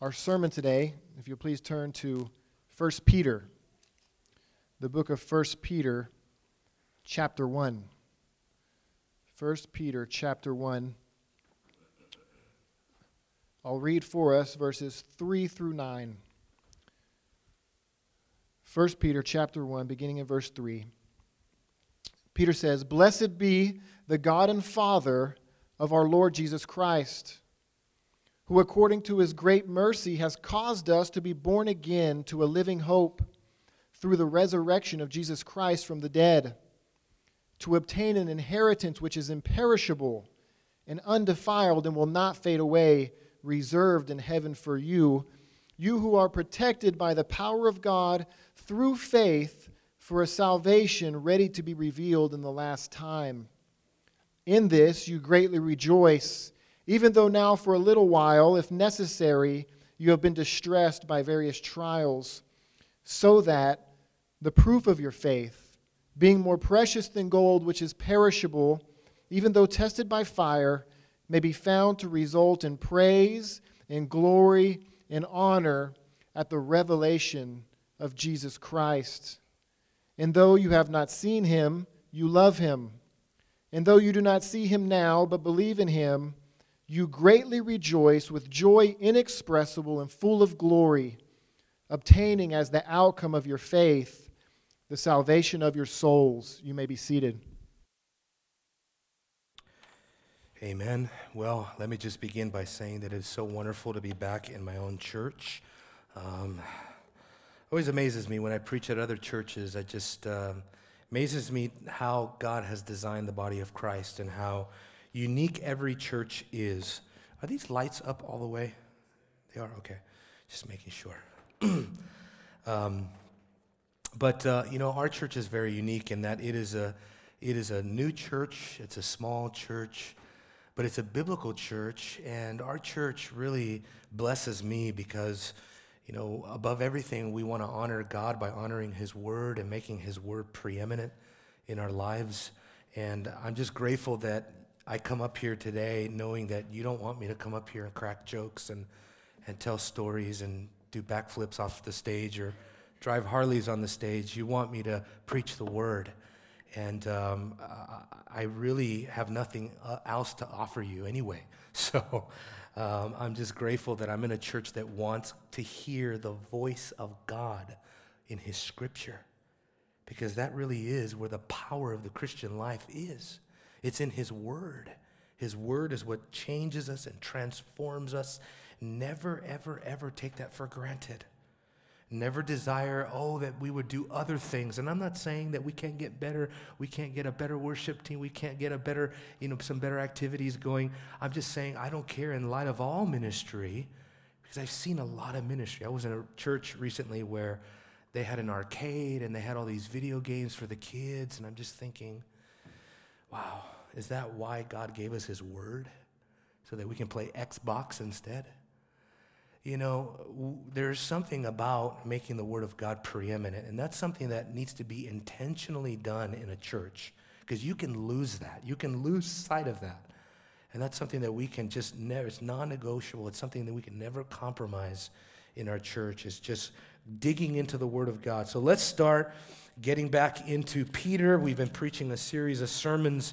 our sermon today, if you'll please turn to 1 Peter, the book of 1 Peter, chapter 1. 1 Peter, chapter 1. I'll read for us verses 3 through 9. 1 Peter, chapter 1, beginning in verse 3. Peter says, Blessed be the God and Father of our Lord Jesus Christ who according to his great mercy has caused us to be born again to a living hope through the resurrection of Jesus Christ from the dead, to obtain an inheritance which is imperishable and undefiled and will not fade away, reserved in heaven for you, you who are protected by the power of God through faith for a salvation ready to be revealed in the last time. In this you greatly rejoice even though now for a little while, if necessary, you have been distressed by various trials, so that the proof of your faith, being more precious than gold, which is perishable, even though tested by fire, may be found to result in praise and glory and honor at the revelation of Jesus Christ. And though you have not seen him, you love him. And though you do not see him now, but believe in him, you greatly rejoice with joy inexpressible and full of glory, obtaining as the outcome of your faith the salvation of your souls. You may be seated. Amen. Well, let me just begin by saying that it's so wonderful to be back in my own church. Um, always amazes me when I preach at other churches. It just uh, amazes me how God has designed the body of Christ and how unique every church is. Are these lights up all the way? They are? Okay. Just making sure. um, but, uh, you know, our church is very unique in that it is, a, it is a new church, it's a small church, but it's a biblical church. And our church really blesses me because, you know, above everything, we want to honor God by honoring His Word and making His Word preeminent in our lives. And I'm just grateful that I come up here today knowing that you don't want me to come up here and crack jokes and, and tell stories and do backflips off the stage or drive Harleys on the stage. You want me to preach the word. And um, I really have nothing uh, else to offer you anyway. So um, I'm just grateful that I'm in a church that wants to hear the voice of God in His scripture. Because that really is where the power of the Christian life is. It's in His Word. His Word is what changes us and transforms us. Never, ever, ever take that for granted. Never desire, oh, that we would do other things. And I'm not saying that we can't get better, we can't get a better worship team, we can't get a better, you know, some better activities going. I'm just saying I don't care in light of all ministry, because I've seen a lot of ministry. I was in a church recently where they had an arcade and they had all these video games for the kids, and I'm just thinking, Wow, is that why God gave us His Word? So that we can play Xbox instead? You know, there's something about making the Word of God preeminent, and that's something that needs to be intentionally done in a church because you can lose that. You can lose sight of that. And that's something that we can just never, it's non negotiable. It's something that we can never compromise in our church, is just digging into the Word of God. So let's start getting back into Peter. We've been preaching a series of sermons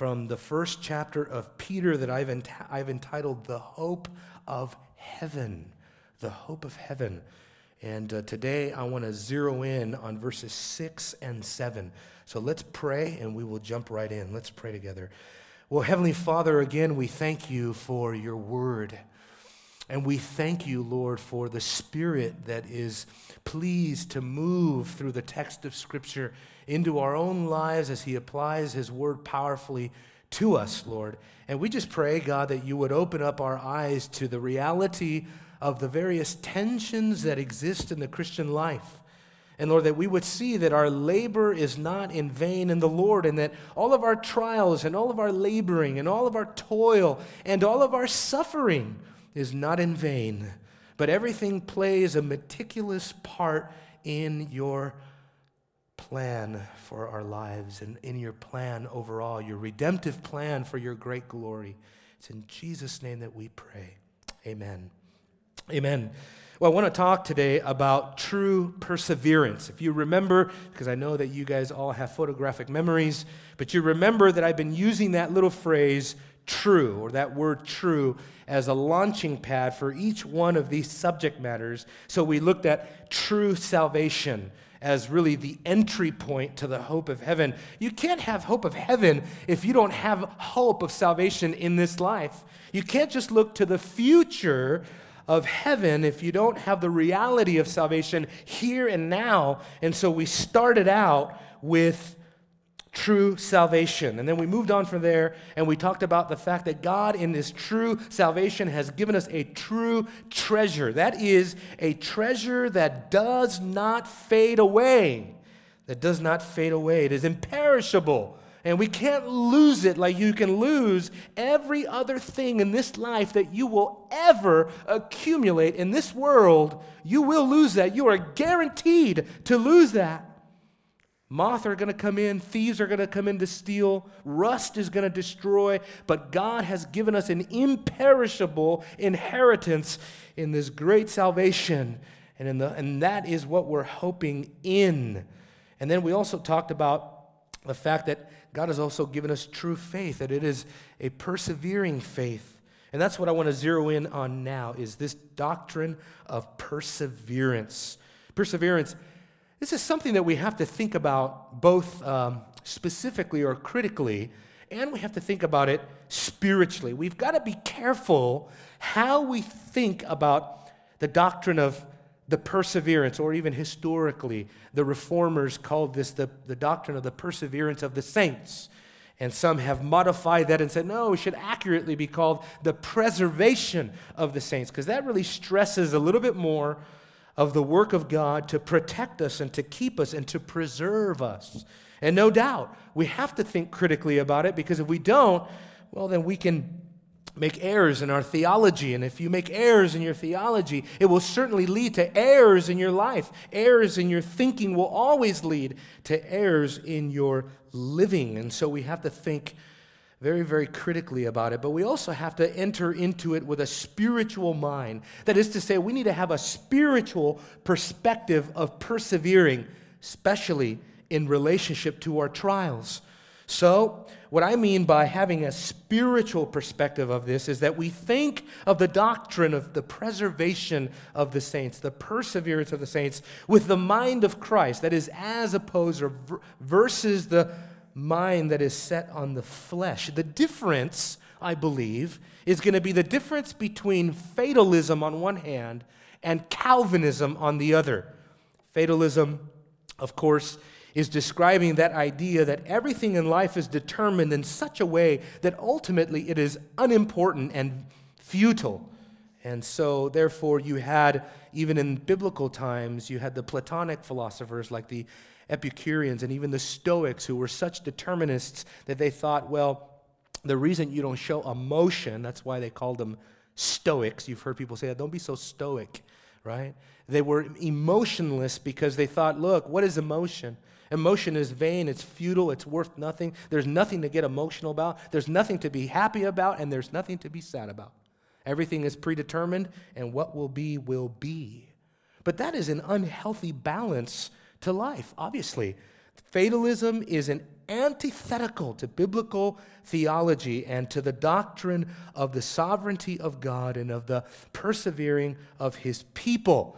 from the first chapter of Peter that I've, ent- I've entitled The Hope of Heaven. The Hope of Heaven. And uh, today I want to zero in on verses 6 and 7. So let's pray and we will jump right in. Let's pray together. Well, Heavenly Father, again, we thank you for your word. And we thank you, Lord, for the Spirit that is pleased to move through the text of Scripture into our own lives as He applies His word powerfully to us, Lord. And we just pray, God, that you would open up our eyes to the reality of the various tensions that exist in the Christian life. And Lord, that we would see that our labor is not in vain in the Lord, and that all of our trials and all of our laboring and all of our toil and all of our suffering is not in vain, but everything plays a meticulous part in your plan for our lives and in your plan overall, your redemptive plan for your great glory. It's in Jesus' name that we pray. Amen. Amen. Well, I want to talk today about true perseverance. If you remember, because I know that you guys all have photographic memories, but you remember that I've been using that little phrase, true, or that word true, as a launching pad for each one of these subject matters. So we looked at true salvation as really the entry point to the hope of heaven. You can't have hope of heaven if you don't have hope of salvation in this life. You can't just look to the future of heaven if you don't have the reality of salvation here and now. And so we started out with true salvation. And then we moved on from there and we talked about the fact that God, in this true salvation, has given us a true treasure. That is a treasure that does not fade away. That does not fade away. It is imperishable. And we can't lose it like you can lose every other thing in this life that you will ever accumulate in this world. You will lose that. You are guaranteed to lose that. Moth are going to come in, thieves are going to come in to steal, rust is going to destroy, but God has given us an imperishable inheritance in this great salvation. And, in the, and that is what we're hoping in. And then we also talked about the fact that God has also given us true faith, that it is a persevering faith. And that's what I want to zero in on now is this doctrine of perseverance. Perseverance this is something that we have to think about both um, specifically or critically, and we have to think about it spiritually. We've got to be careful how we think about the doctrine of the perseverance, or even historically, the reformers called this the, the doctrine of the perseverance of the saints. And some have modified that and said, no, it should accurately be called the preservation of the saints, because that really stresses a little bit more of the work of God to protect us and to keep us and to preserve us. And no doubt, we have to think critically about it because if we don't, well, then we can make errors in our theology. And if you make errors in your theology, it will certainly lead to errors in your life. Errors in your thinking will always lead to errors in your living. And so we have to think very, very critically about it, but we also have to enter into it with a spiritual mind. That is to say, we need to have a spiritual perspective of persevering, especially in relationship to our trials. So, what I mean by having a spiritual perspective of this is that we think of the doctrine of the preservation of the saints, the perseverance of the saints, with the mind of Christ. That is, as opposed or versus the mind that is set on the flesh. The difference, I believe, is going to be the difference between fatalism on one hand and Calvinism on the other. Fatalism, of course, is describing that idea that everything in life is determined in such a way that ultimately it is unimportant and futile. And so, therefore, you had, even in biblical times, you had the Platonic philosophers like the Epicureans and even the Stoics who were such determinists that they thought, well, the reason you don't show emotion, that's why they called them Stoics. You've heard people say that, don't be so stoic, right? They were emotionless because they thought, look, what is emotion? Emotion is vain, it's futile, it's worth nothing. There's nothing to get emotional about, there's nothing to be happy about, and there's nothing to be sad about. Everything is predetermined, and what will be, will be. But that is an unhealthy balance to life, obviously. Fatalism is an antithetical to biblical theology and to the doctrine of the sovereignty of God and of the persevering of his people.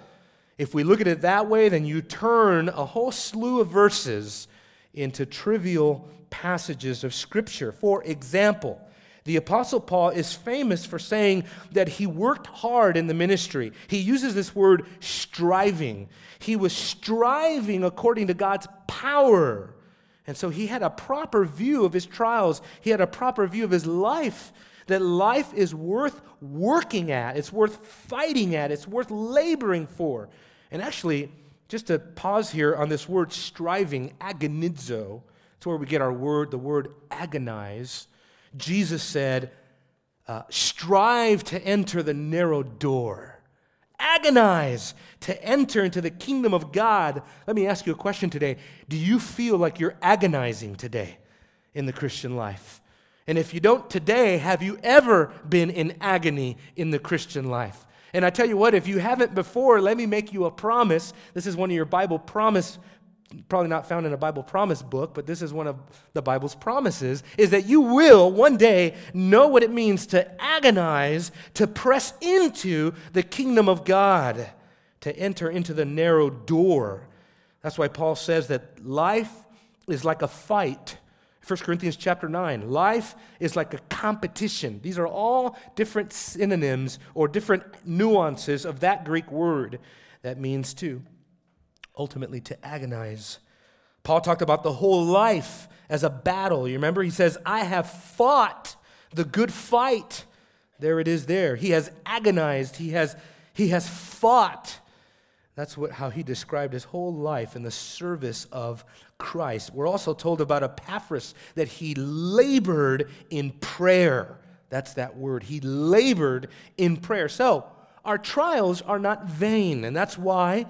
If we look at it that way, then you turn a whole slew of verses into trivial passages of Scripture. For example, the Apostle Paul is famous for saying that he worked hard in the ministry. He uses this word striving. He was striving according to God's power. And so he had a proper view of his trials, he had a proper view of his life. That life is worth working at, it's worth fighting at, it's worth laboring for. And actually, just to pause here on this word striving, agonizo, it's where we get our word, the word agonize. Jesus said, uh, strive to enter the narrow door. Agonize to enter into the kingdom of God. Let me ask you a question today. Do you feel like you're agonizing today in the Christian life? And if you don't today, have you ever been in agony in the Christian life? And I tell you what, if you haven't before, let me make you a promise. This is one of your Bible promise probably not found in a Bible promise book, but this is one of the Bible's promises, is that you will one day know what it means to agonize, to press into the kingdom of God, to enter into the narrow door. That's why Paul says that life is like a fight. 1 Corinthians chapter 9. Life is like a competition. These are all different synonyms or different nuances of that Greek word that means to ultimately to agonize. Paul talked about the whole life as a battle. You remember? He says, I have fought the good fight. There it is there. He has agonized. He has, he has fought. That's what, how he described his whole life in the service of Christ. We're also told about Epaphras that he labored in prayer. That's that word. He labored in prayer. So, our trials are not vain, and that's why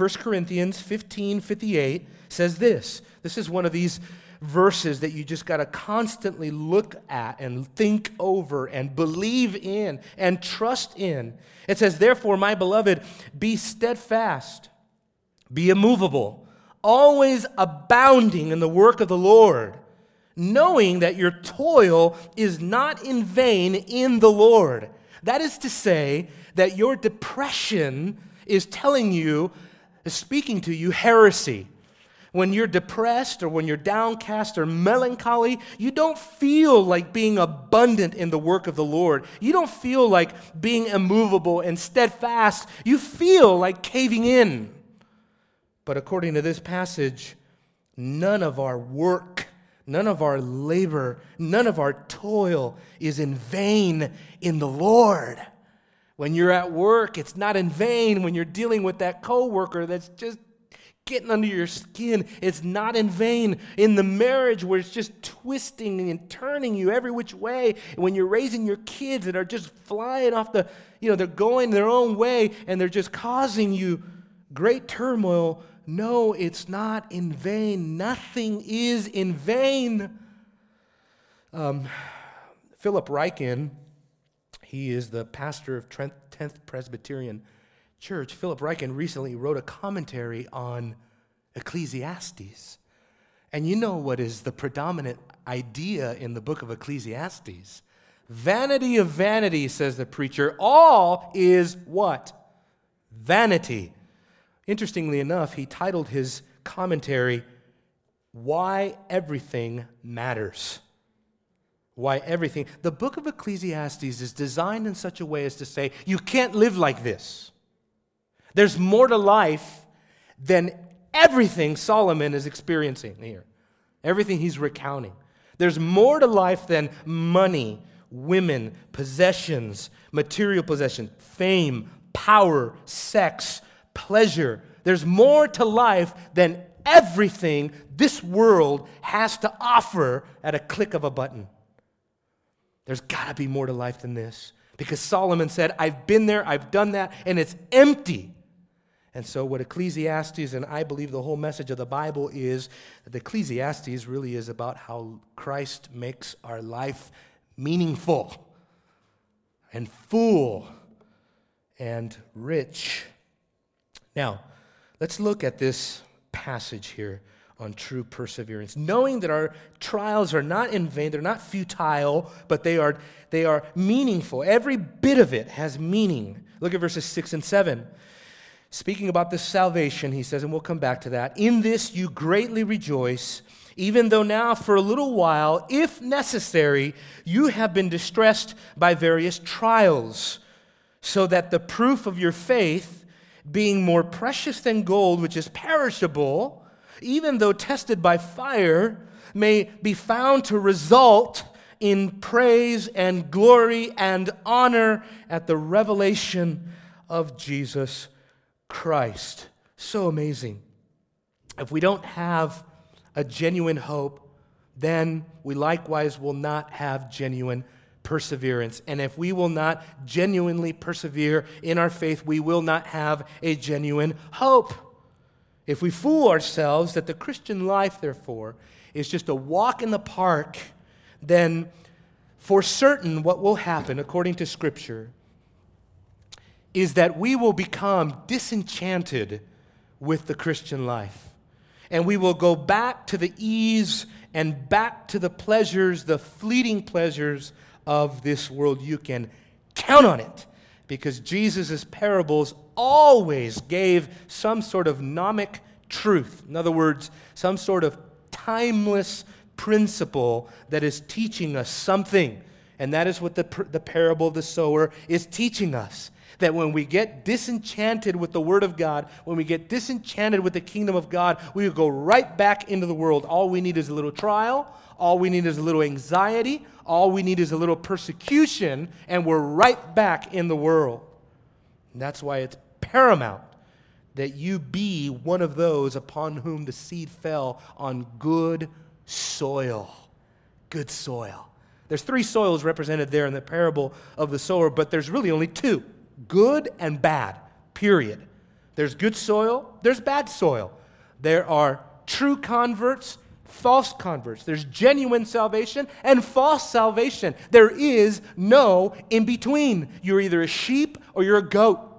1 Corinthians 15 58 says this. This is one of these verses that you just got to constantly look at and think over and believe in and trust in. It says, Therefore, my beloved, be steadfast, be immovable, always abounding in the work of the Lord, knowing that your toil is not in vain in the Lord. That is to say, that your depression is telling you is speaking to you heresy. When you're depressed or when you're downcast or melancholy, you don't feel like being abundant in the work of the Lord. You don't feel like being immovable and steadfast. You feel like caving in. But according to this passage, none of our work, none of our labor, none of our toil is in vain in the Lord. When you're at work, it's not in vain. When you're dealing with that coworker that's just getting under your skin, it's not in vain. In the marriage where it's just twisting and turning you every which way, when you're raising your kids that are just flying off the, you know, they're going their own way and they're just causing you great turmoil. No, it's not in vain. Nothing is in vain. Um, Philip Ryken he is the pastor of 10th Presbyterian Church. Philip Ryken recently wrote a commentary on Ecclesiastes. And you know what is the predominant idea in the book of Ecclesiastes? Vanity of vanity, says the preacher. All is what? Vanity. Interestingly enough, he titled his commentary, Why Everything Matters why everything. The book of Ecclesiastes is designed in such a way as to say, you can't live like this. There's more to life than everything Solomon is experiencing here, everything he's recounting. There's more to life than money, women, possessions, material possession, fame, power, sex, pleasure. There's more to life than everything this world has to offer at a click of a button. There's got to be more to life than this. Because Solomon said, I've been there, I've done that, and it's empty. And so, what Ecclesiastes, and I believe the whole message of the Bible is that Ecclesiastes really is about how Christ makes our life meaningful and full and rich. Now, let's look at this passage here on true perseverance, knowing that our trials are not in vain, they're not futile, but they are, they are meaningful. Every bit of it has meaning. Look at verses 6 and 7. Speaking about this salvation, he says, and we'll come back to that. In this you greatly rejoice, even though now for a little while, if necessary, you have been distressed by various trials, so that the proof of your faith, being more precious than gold, which is perishable, even though tested by fire, may be found to result in praise and glory and honor at the revelation of Jesus Christ. So amazing. If we don't have a genuine hope, then we likewise will not have genuine perseverance. And if we will not genuinely persevere in our faith, we will not have a genuine hope. If we fool ourselves that the Christian life, therefore, is just a walk in the park, then for certain what will happen, according to Scripture, is that we will become disenchanted with the Christian life. And we will go back to the ease and back to the pleasures, the fleeting pleasures of this world. You can count on it because Jesus' parables always gave some sort of gnomic truth. In other words, some sort of timeless principle that is teaching us something. And that is what the, the parable of the sower is teaching us that when we get disenchanted with the Word of God, when we get disenchanted with the kingdom of God, we go right back into the world. All we need is a little trial, all we need is a little anxiety, all we need is a little persecution, and we're right back in the world. And that's why it's paramount that you be one of those upon whom the seed fell on good soil. Good soil. There's three soils represented there in the parable of the sower, but there's really only two good and bad, period. There's good soil, there's bad soil. There are true converts, false converts. There's genuine salvation and false salvation. There is no in between. You're either a sheep or you're a goat.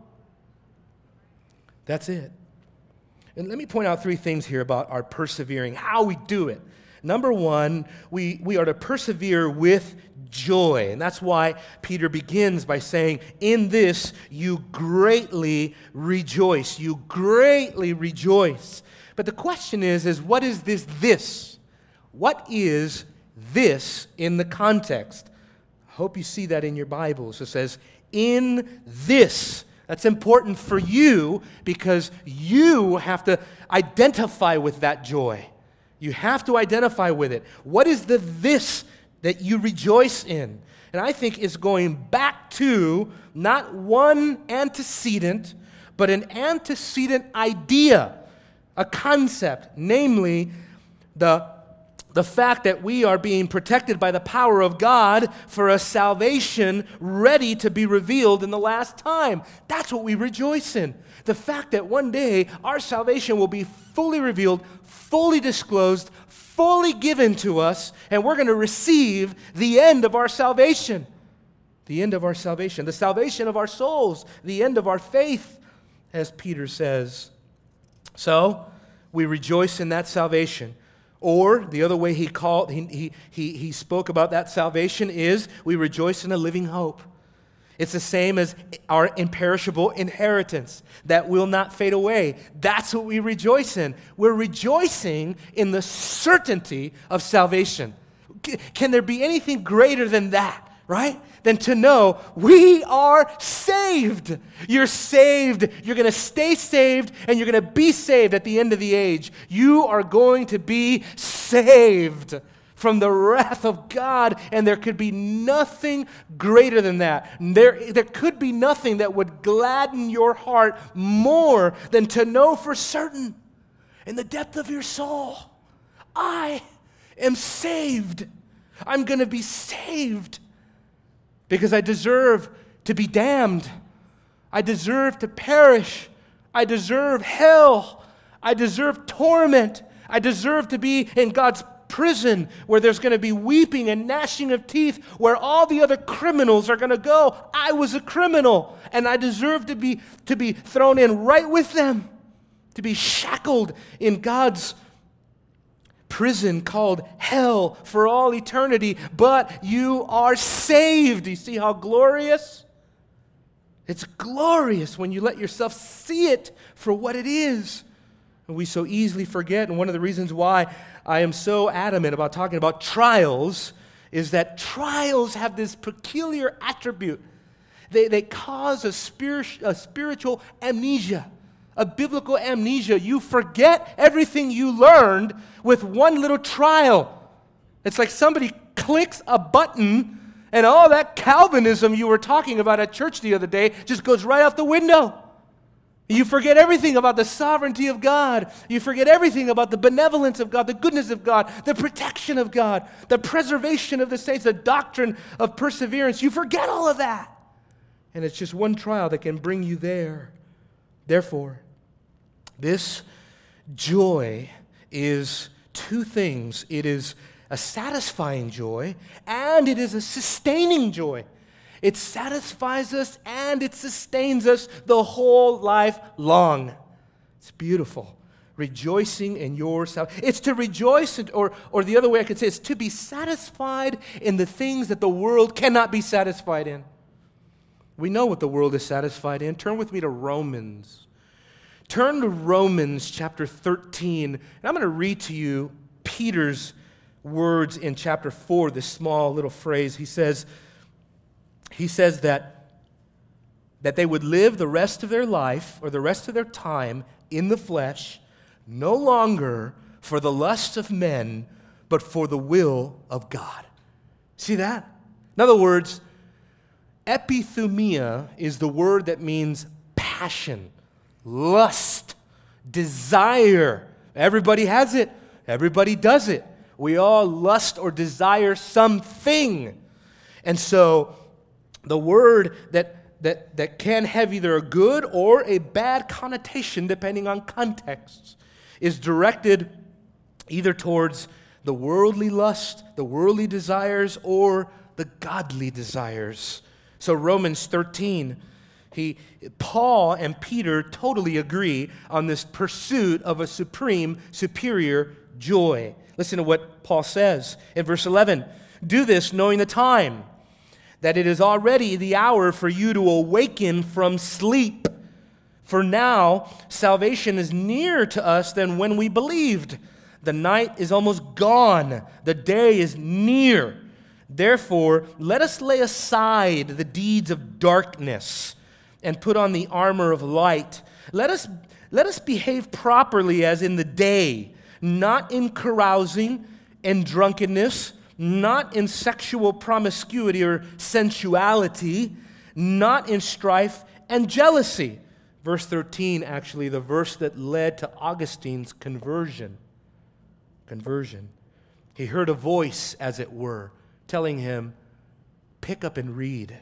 That's it. And let me point out three things here about our persevering, how we do it. Number one, we, we are to persevere with joy. And that's why Peter begins by saying, In this you greatly rejoice. You greatly rejoice. But the question is, is what is this this? What is this in the context? I hope you see that in your Bibles. It says, In this. That's important for you because you have to identify with that joy. You have to identify with it. What is the this that you rejoice in. And I think is going back to not one antecedent, but an antecedent idea, a concept, namely the, the fact that we are being protected by the power of God for a salvation ready to be revealed in the last time. That's what we rejoice in. The fact that one day our salvation will be fully revealed, fully disclosed, fully given to us, and we're going to receive the end of our salvation. The end of our salvation, the salvation of our souls, the end of our faith, as Peter says. So, we rejoice in that salvation. Or the other way he called, he, he, he, spoke about that salvation is we rejoice in a living hope. It's the same as our imperishable inheritance that will not fade away. That's what we rejoice in. We're rejoicing in the certainty of salvation. Can there be anything greater than that, right? Than to know we are saved. You're saved. You're going to stay saved and you're going to be saved at the end of the age. You are going to be saved from the wrath of God, and there could be nothing greater than that. There, there could be nothing that would gladden your heart more than to know for certain in the depth of your soul, I am saved. I'm going to be saved because I deserve to be damned. I deserve to perish. I deserve hell. I deserve torment. I deserve to be in God's prison where there's going to be weeping and gnashing of teeth, where all the other criminals are going to go. I was a criminal and I deserve to be, to be thrown in right with them, to be shackled in God's prison called hell for all eternity. But you are saved. You see how glorious? It's glorious when you let yourself see it for what it is. And we so easily forget. And one of the reasons why I am so adamant about talking about trials is that trials have this peculiar attribute. They, they cause a, spirit, a spiritual amnesia, a biblical amnesia. You forget everything you learned with one little trial. It's like somebody clicks a button and all that Calvinism you were talking about at church the other day just goes right out the window. You forget everything about the sovereignty of God. You forget everything about the benevolence of God, the goodness of God, the protection of God, the preservation of the saints, the doctrine of perseverance. You forget all of that. And it's just one trial that can bring you there. Therefore, this joy is two things it is a satisfying joy, and it is a sustaining joy. It satisfies us and it sustains us the whole life long. It's beautiful. Rejoicing in your salvation. It's to rejoice, or, or the other way I could say, it's to be satisfied in the things that the world cannot be satisfied in. We know what the world is satisfied in. Turn with me to Romans. Turn to Romans chapter 13, and I'm going to read to you Peter's words in chapter 4, this small little phrase. He says, he says that, that they would live the rest of their life or the rest of their time in the flesh, no longer for the lust of men, but for the will of God. See that? In other words, epithumia is the word that means passion, lust, desire. Everybody has it, everybody does it. We all lust or desire something. And so the word that that, that can have either a good or a bad connotation depending on context is directed either towards the worldly lust, the worldly desires, or the godly desires. So Romans 13, he, Paul and Peter totally agree on this pursuit of a supreme, superior joy. Listen to what Paul says in verse 11. Do this knowing the time that it is already the hour for you to awaken from sleep. For now, salvation is nearer to us than when we believed. The night is almost gone, the day is near. Therefore, let us lay aside the deeds of darkness and put on the armor of light. Let us, let us behave properly as in the day, not in carousing and drunkenness not in sexual promiscuity or sensuality, not in strife and jealousy. Verse 13, actually, the verse that led to Augustine's conversion. Conversion. He heard a voice, as it were, telling him, Pick up and read.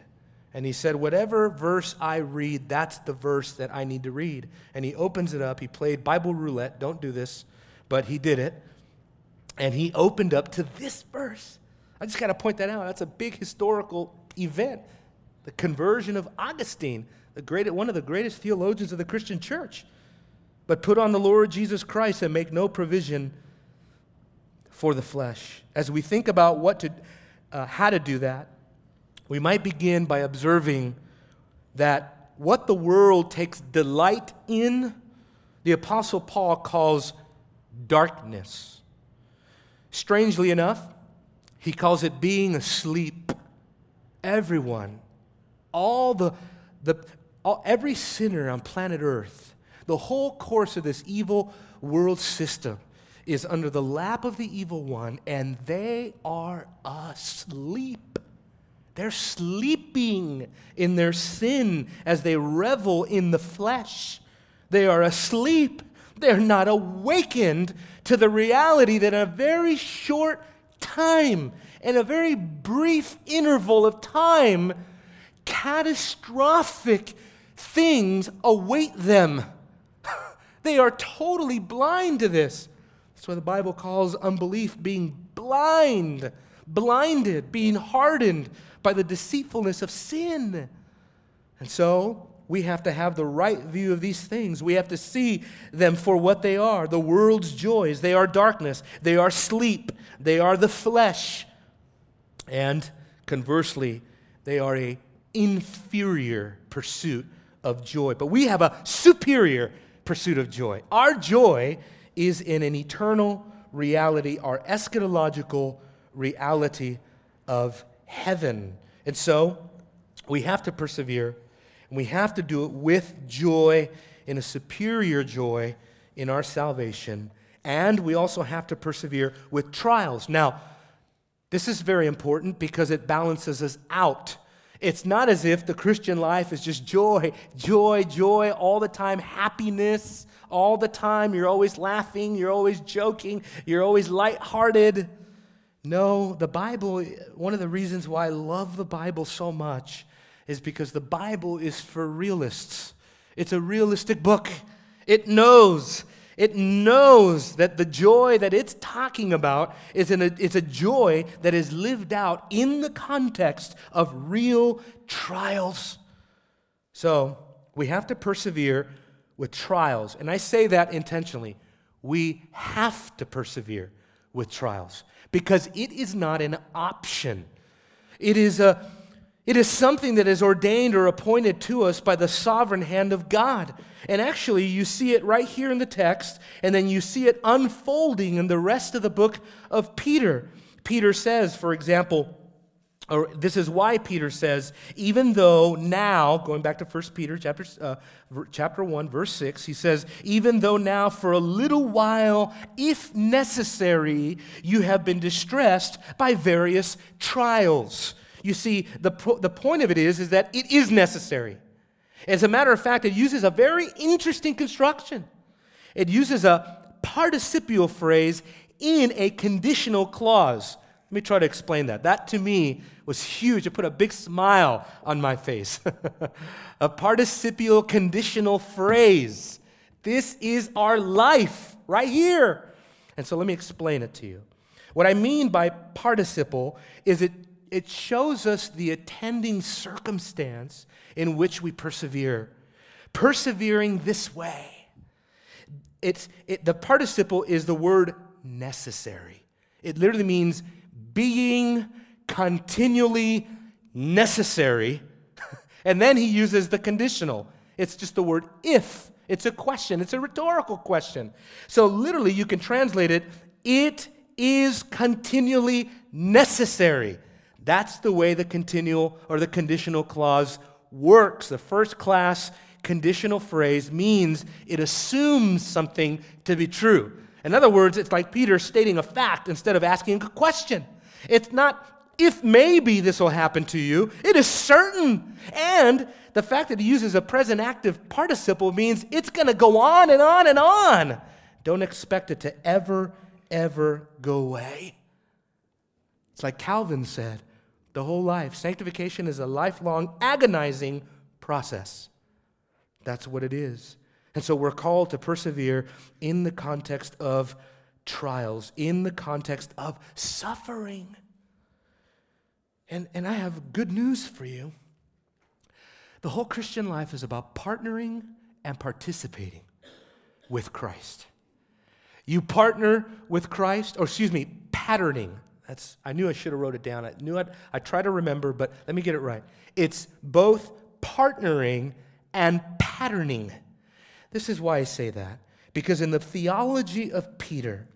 And he said, Whatever verse I read, that's the verse that I need to read. And he opens it up. He played Bible roulette. Don't do this, but he did it and he opened up to this verse. I just got to point that out. That's a big historical event. The conversion of Augustine, the great, one of the greatest theologians of the Christian church. But put on the Lord Jesus Christ and make no provision for the flesh. As we think about what to, uh, how to do that, we might begin by observing that what the world takes delight in, the Apostle Paul calls darkness. Strangely enough, he calls it being asleep. Everyone, all the, the all, every sinner on planet Earth, the whole course of this evil world system is under the lap of the evil one, and they are asleep. They're sleeping in their sin as they revel in the flesh. They are asleep. They're not awakened to the reality that in a very short time, in a very brief interval of time, catastrophic things await them. they are totally blind to this. That's why the Bible calls unbelief being blind, blinded, being hardened by the deceitfulness of sin. And so, we have to have the right view of these things. We have to see them for what they are the world's joys. They are darkness, they are sleep, they are the flesh. And conversely, they are a inferior pursuit of joy. But we have a superior pursuit of joy. Our joy is in an eternal reality, our eschatological reality of heaven. And so we have to persevere and we have to do it with joy, in a superior joy in our salvation. And we also have to persevere with trials. Now, this is very important because it balances us out. It's not as if the Christian life is just joy, joy, joy all the time, happiness all the time. You're always laughing, you're always joking, you're always lighthearted. No, the Bible, one of the reasons why I love the Bible so much is because the Bible is for realists. It's a realistic book. It knows It knows that the joy that it's talking about is, a, it's a joy that is lived out in the context of real trials. So we have to persevere with trials. And I say that intentionally. We have to persevere with trials because it is not an option. It is, a, it is something that is ordained or appointed to us by the sovereign hand of God. And actually, you see it right here in the text, and then you see it unfolding in the rest of the book of Peter. Peter says, for example, or this is why Peter says, even though now, going back to 1 Peter chapter, uh, chapter 1, verse 6, he says, even though now for a little while, if necessary, you have been distressed by various trials. You see, the, the point of it is, is that it is necessary. As a matter of fact, it uses a very interesting construction. It uses a participial phrase in a conditional clause. Let me try to explain that. That to me was huge. It put a big smile on my face. a participial conditional phrase. This is our life right here. And so let me explain it to you. What I mean by participle is it, it shows us the attending circumstance in which we persevere. Persevering this way. It's, it, the participle is the word necessary. It literally means being continually necessary. and then he uses the conditional. It's just the word if. It's a question, it's a rhetorical question. So literally, you can translate it it is continually necessary. That's the way the continual or the conditional clause works. The first class conditional phrase means it assumes something to be true. In other words, it's like Peter stating a fact instead of asking a question. It's not if maybe this will happen to you, it is certain. And the fact that he uses a present active participle means it's going to go on and on and on. Don't expect it to ever, ever go away. It's like Calvin said the whole life. Sanctification is a lifelong, agonizing process. That's what it is. And so we're called to persevere in the context of trials, in the context of suffering. And, and I have good news for you. The whole Christian life is about partnering and participating with Christ. You partner with Christ, or excuse me, patterning. That's I knew I should have wrote it down. I knew I'd, I try to remember, but let me get it right. It's both partnering and patterning. This is why I say that. Because in the theology of Peter,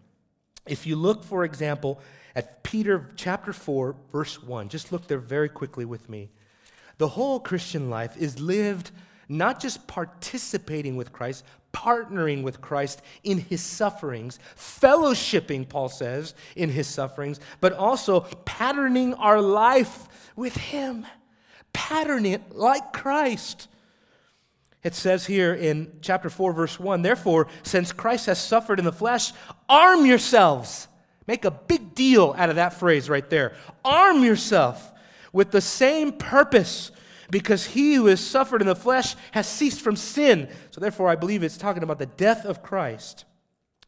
if you look, for example, at Peter chapter 4, verse 1. Just look there very quickly with me. The whole Christian life is lived not just participating with Christ, partnering with Christ in his sufferings, fellowshipping, Paul says, in his sufferings, but also patterning our life with him. Pattern it like Christ. It says here in chapter 4, verse 1 Therefore, since Christ has suffered in the flesh, arm yourselves Make a big deal out of that phrase right there. Arm yourself with the same purpose because he who has suffered in the flesh has ceased from sin. So, therefore, I believe it's talking about the death of Christ.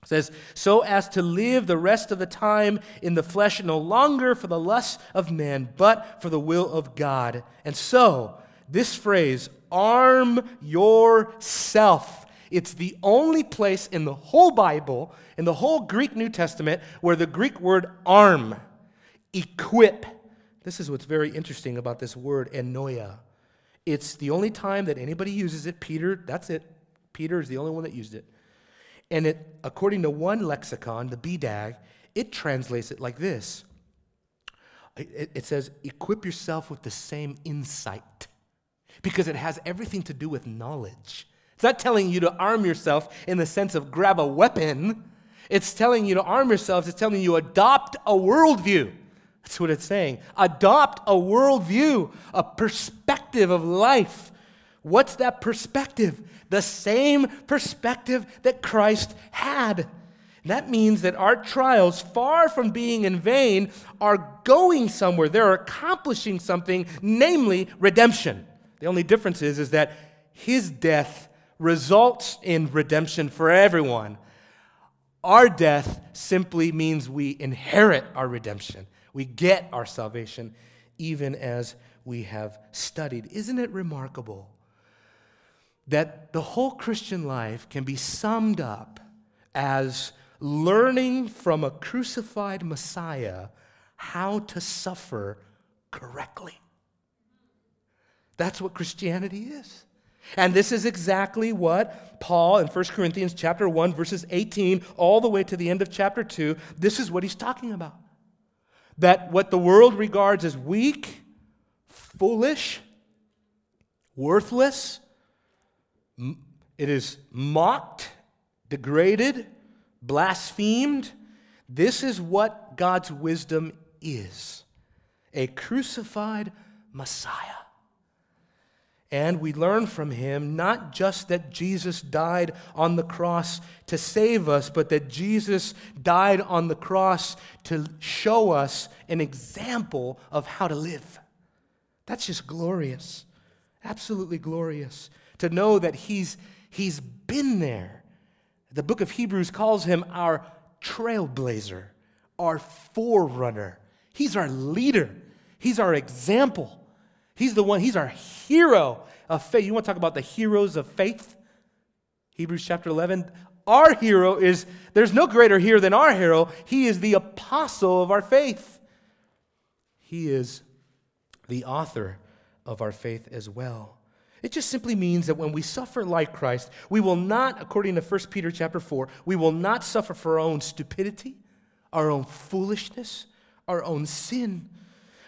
It says, so as to live the rest of the time in the flesh no longer for the lusts of men, but for the will of God. And so, this phrase, arm yourself, it's the only place in the whole Bible, in the whole Greek New Testament, where the Greek word arm, equip, this is what's very interesting about this word, ennoia. It's the only time that anybody uses it. Peter, that's it. Peter is the only one that used it. And it, according to one lexicon, the BDAG, it translates it like this it, it says, equip yourself with the same insight, because it has everything to do with knowledge. It's not telling you to arm yourself in the sense of grab a weapon. It's telling you to arm yourselves. It's telling you adopt a worldview. That's what it's saying. Adopt a worldview, a perspective of life. What's that perspective? The same perspective that Christ had. That means that our trials, far from being in vain, are going somewhere. They're accomplishing something, namely redemption. The only difference is, is that his death results in redemption for everyone. Our death simply means we inherit our redemption. We get our salvation even as we have studied. Isn't it remarkable that the whole Christian life can be summed up as learning from a crucified Messiah how to suffer correctly? That's what Christianity is. And this is exactly what Paul in 1 Corinthians chapter 1 verses 18 all the way to the end of chapter 2, this is what he's talking about. That what the world regards as weak, foolish, worthless, it is mocked, degraded, blasphemed. This is what God's wisdom is a crucified Messiah. And we learn from him not just that Jesus died on the cross to save us, but that Jesus died on the cross to show us an example of how to live. That's just glorious. Absolutely glorious. To know that he's, he's been there. The book of Hebrews calls him our trailblazer, our forerunner. He's our leader, he's our example. He's the one, he's our hero of faith. You want to talk about the heroes of faith? Hebrews chapter 11. Our hero is, there's no greater hero than our hero. He is the apostle of our faith. He is the author of our faith as well. It just simply means that when we suffer like Christ, we will not, according to 1 Peter chapter 4, we will not suffer for our own stupidity, our own foolishness, our own sin.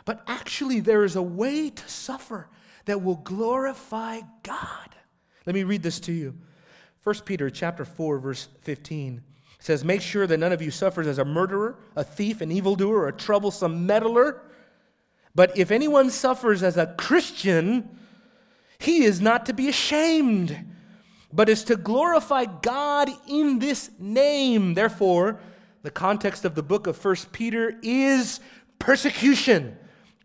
But actually, there is a way to suffer that will glorify God. Let me read this to you. 1 Peter chapter 4, verse 15 says, Make sure that none of you suffers as a murderer, a thief, an evildoer, or a troublesome meddler. But if anyone suffers as a Christian, he is not to be ashamed, but is to glorify God in this name. Therefore, the context of the book of 1 Peter is persecution.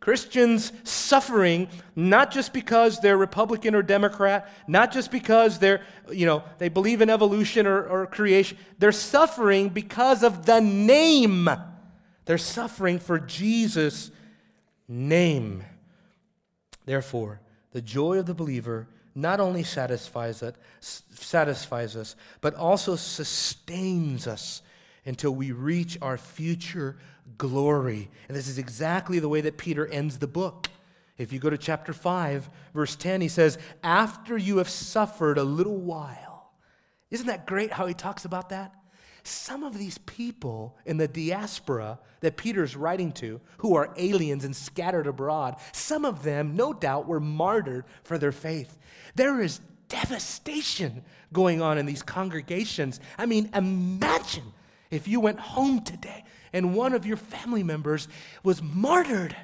Christians suffering not just because they're Republican or Democrat, not just because they're, you know, they believe in evolution or, or creation. They're suffering because of the name. They're suffering for Jesus' name. Therefore, the joy of the believer not only satisfies, it, satisfies us, but also sustains us until we reach our future glory. And this is exactly the way that Peter ends the book. If you go to chapter 5, verse 10, he says, After you have suffered a little while. Isn't that great how he talks about that? Some of these people in the diaspora that Peter's writing to, who are aliens and scattered abroad, some of them, no doubt, were martyred for their faith. There is devastation going on in these congregations. I mean, imagine if you went home today and one of your family members was martyred.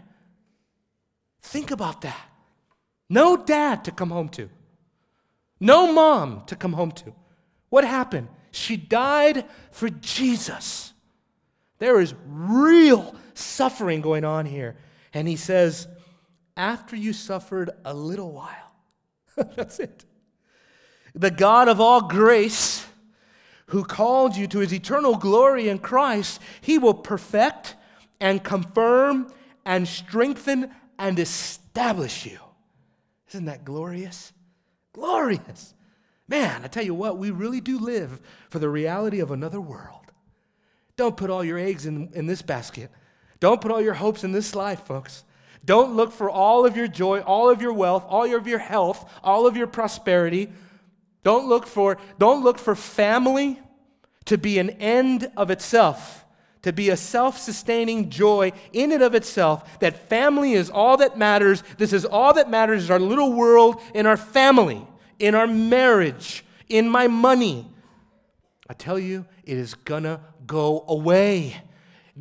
Think about that. No dad to come home to, no mom to come home to. What happened? She died for Jesus. There is real suffering going on here. And he says, after you suffered a little while, that's it. The God of all grace who called you to his eternal glory in Christ, he will perfect and confirm and strengthen and establish you. Isn't that glorious? Glorious. Man, I tell you what, we really do live for the reality of another world. Don't put all your eggs in, in this basket. Don't put all your hopes in this life, folks. Don't look for all of your joy, all of your wealth, all of your health, all of your prosperity don't look for, don't look for family to be an end of itself, to be a self sustaining joy in and of itself, that family is all that matters. This is all that matters is our little world, in our family, in our marriage, in my money. I tell you, it is gonna go away.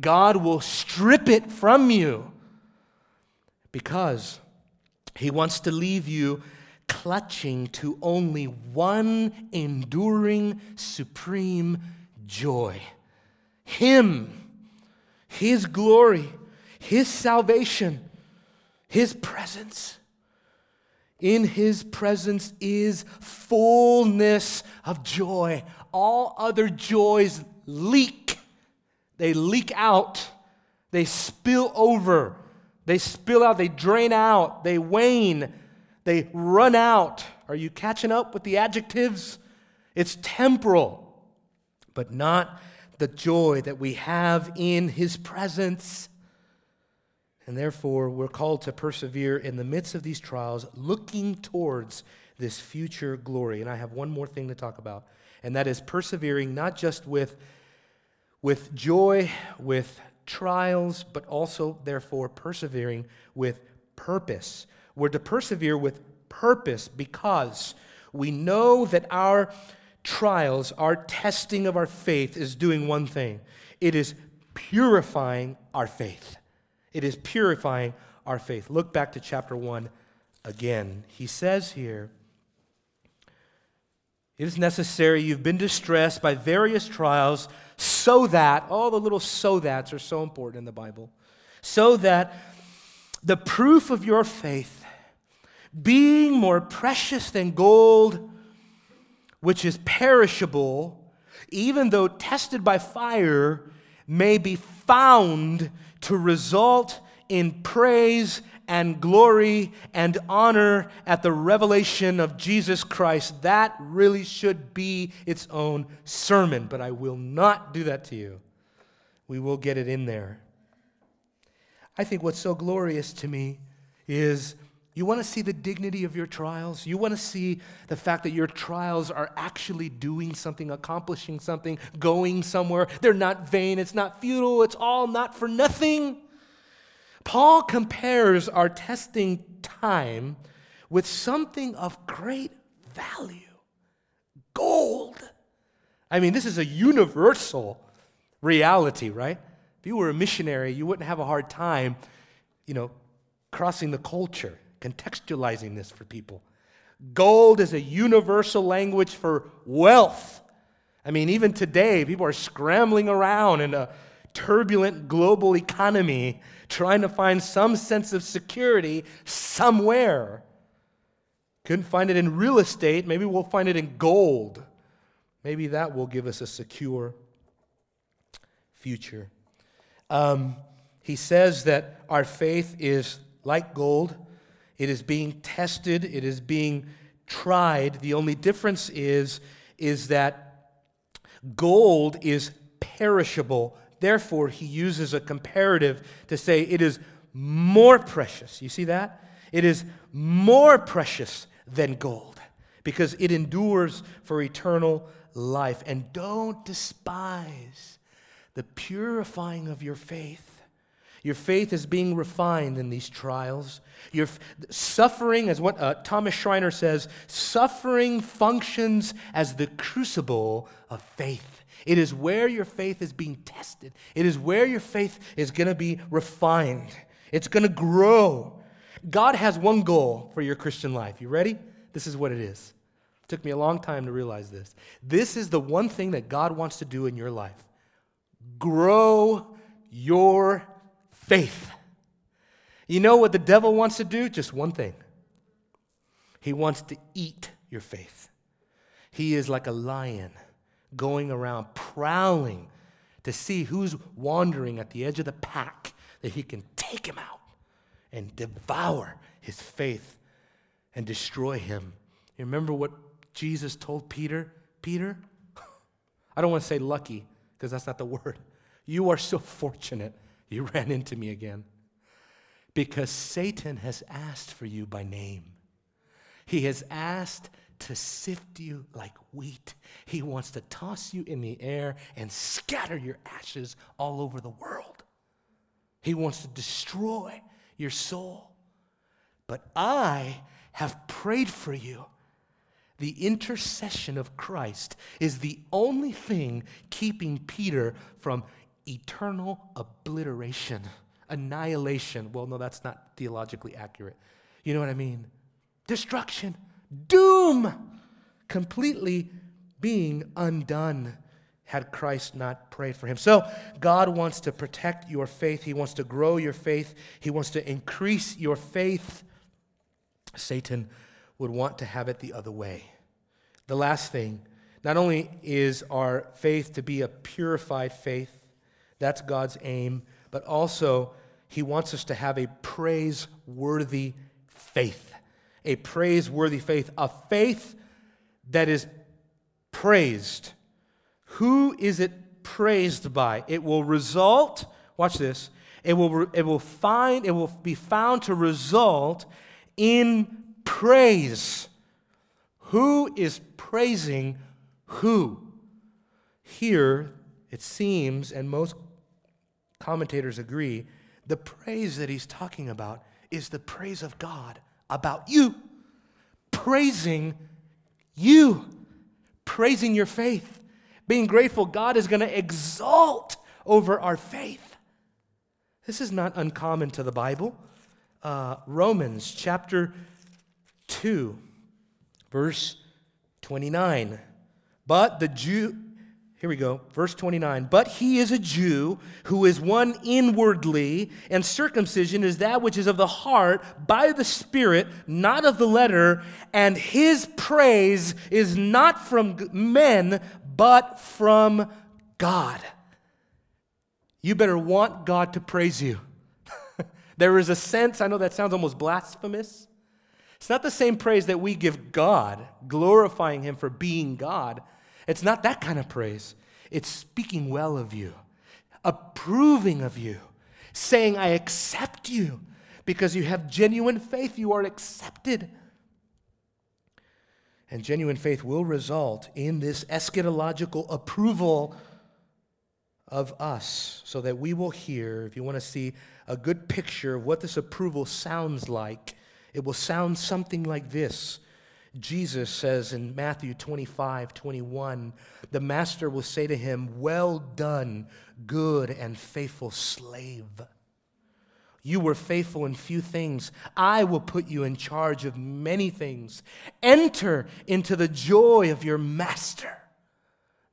God will strip it from you because He wants to leave you clutching to only one enduring, supreme joy Him, His glory, His salvation, His presence. In His presence is fullness of joy. All other joys leak. They leak out. They spill over. They spill out. They drain out. They wane. They run out. Are you catching up with the adjectives? It's temporal, but not the joy that we have in His presence. And therefore, we're called to persevere in the midst of these trials, looking towards this future glory. And I have one more thing to talk about, and that is persevering not just with, with joy, with trials, but also, therefore, persevering with purpose. We're to persevere with purpose because we know that our trials, our testing of our faith, is doing one thing it is purifying our faith. It is purifying our faith. Look back to chapter 1 again. He says here, it is necessary, you've been distressed by various trials, so that, all the little so that's are so important in the Bible, so that the proof of your faith, being more precious than gold, which is perishable, even though tested by fire, may be found to result in praise and glory and honor at the revelation of Jesus Christ. That really should be its own sermon, but I will not do that to you. We will get it in there. I think what's so glorious to me is you want to see the dignity of your trials? You want to see the fact that your trials are actually doing something, accomplishing something, going somewhere. They're not vain, it's not futile, it's all not for nothing. Paul compares our testing time with something of great value gold. I mean, this is a universal reality, right? If you were a missionary, you wouldn't have a hard time, you know, crossing the culture contextualizing this for people. Gold is a universal language for wealth. I mean, even today, people are scrambling around in a turbulent global economy trying to find some sense of security somewhere. Couldn't find it in real estate. Maybe we'll find it in gold. Maybe that will give us a secure future. Um, he says that our faith is like gold. It is being tested, it is being tried. The only difference is, is that gold is perishable. Therefore, he uses a comparative to say it is more precious. You see that? It is more precious than gold because it endures for eternal life. And don't despise the purifying of your faith. Your faith is being refined in these trials. Your f- suffering, as what uh, Thomas Schreiner says, suffering functions as the crucible of faith. It is where your faith is being tested. It is where your faith is going to be refined. It's going to grow. God has one goal for your Christian life. You ready? This is what it is. It took me a long time to realize this. This is the one thing that God wants to do in your life grow your faith. You know what the devil wants to do? Just one thing. He wants to eat your faith. He is like a lion going around prowling to see who's wandering at the edge of the pack that he can take him out and devour his faith and destroy him. You remember what Jesus told Peter? Peter, I don't want to say lucky because that's not the word. You are so fortunate you ran into me again. Because Satan has asked for you by name. He has asked to sift you like wheat. He wants to toss you in the air and scatter your ashes all over the world. He wants to destroy your soul. But I have prayed for you. The intercession of Christ is the only thing keeping Peter from eternal obliteration, annihilation. Well, no, that's not theologically accurate. You know what I mean? Destruction, doom, completely being undone had Christ not prayed for him. So, God wants to protect your faith. He wants to grow your faith. He wants to increase your faith. Satan would want to have it the other way. The last thing Not only is our faith to be a purified faith, that's God's aim, but also He wants us to have a praiseworthy faith. A praiseworthy faith. A faith that is praised. Who is it praised by? It will result, watch this, it will, it will find, it will be found to result in praise. Who is praising who? Here, it seems, and most commentators agree, the praise that he's talking about is the praise of God about you, praising you, praising your faith, being grateful. God is going to exalt over our faith. This is not uncommon to the Bible. Uh, Romans chapter 2, verse 29. But the Jew, here we go, verse 29. But he is a Jew who is one inwardly, and circumcision is that which is of the heart by the Spirit, not of the letter, and his praise is not from men, but from God. You better want God to praise you. there is a sense, I know that sounds almost blasphemous. It's not the same praise that we give God, glorifying Him for being God. It's not that kind of praise. It's speaking well of you, approving of you, saying, I accept you. Because you have genuine faith, you are accepted. And genuine faith will result in this eschatological approval of us so that we will hear, if you want to see a good picture of what this approval sounds like, it will sound something like this Jesus says in Matthew 25, 21, the master will say to him, Well done, good and faithful slave. You were faithful in few things. I will put you in charge of many things. Enter into the joy of your master.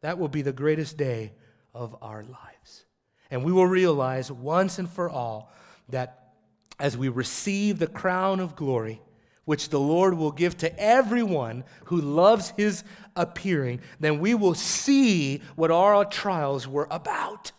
That will be the greatest day of our lives. And we will realize once and for all that as we receive the crown of glory, which the Lord will give to everyone who loves his appearing, then we will see what our trials were about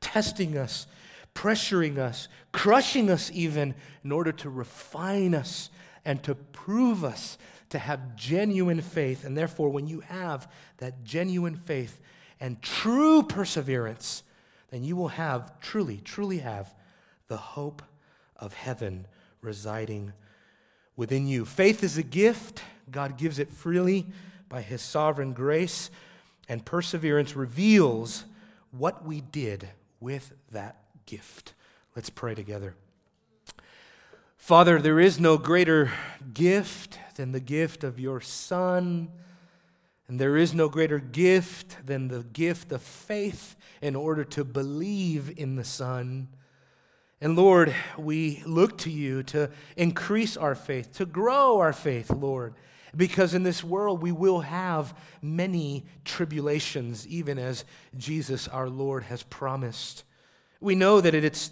testing us, pressuring us, crushing us even, in order to refine us and to prove us to have genuine faith. And therefore, when you have that genuine faith and true perseverance, then you will have, truly, truly have, the hope of heaven residing within you. Faith is a gift, God gives it freely by His sovereign grace, and perseverance reveals what we did with that gift. Let's pray together. Father, there is no greater gift than the gift of your Son, and there is no greater gift than the gift of faith in order to believe in the Son. And Lord, we look to you to increase our faith, to grow our faith, Lord, because in this world we will have many tribulations, even as Jesus our Lord has promised. We know that it's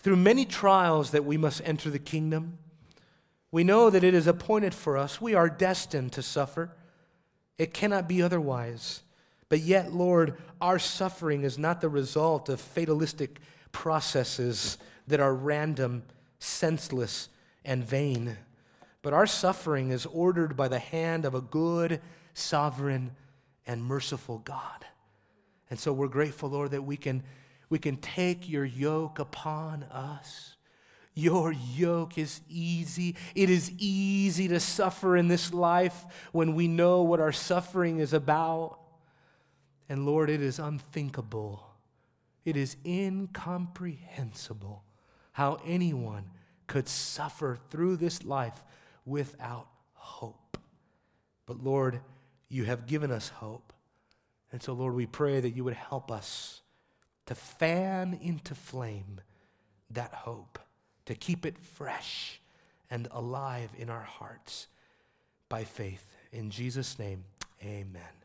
through many trials that we must enter the kingdom. We know that it is appointed for us. We are destined to suffer. It cannot be otherwise. But yet, Lord, our suffering is not the result of fatalistic processes that are random, senseless, and vain. But our suffering is ordered by the hand of a good, sovereign, and merciful God. And so we're grateful, Lord, that we can, we can take your yoke upon us. Your yoke is easy. It is easy to suffer in this life when we know what our suffering is about. And Lord, it is unthinkable. It is incomprehensible how anyone could suffer through this life without hope. But Lord, you have given us hope. And so, Lord, we pray that you would help us to fan into flame that hope, to keep it fresh and alive in our hearts by faith. In Jesus' name, amen.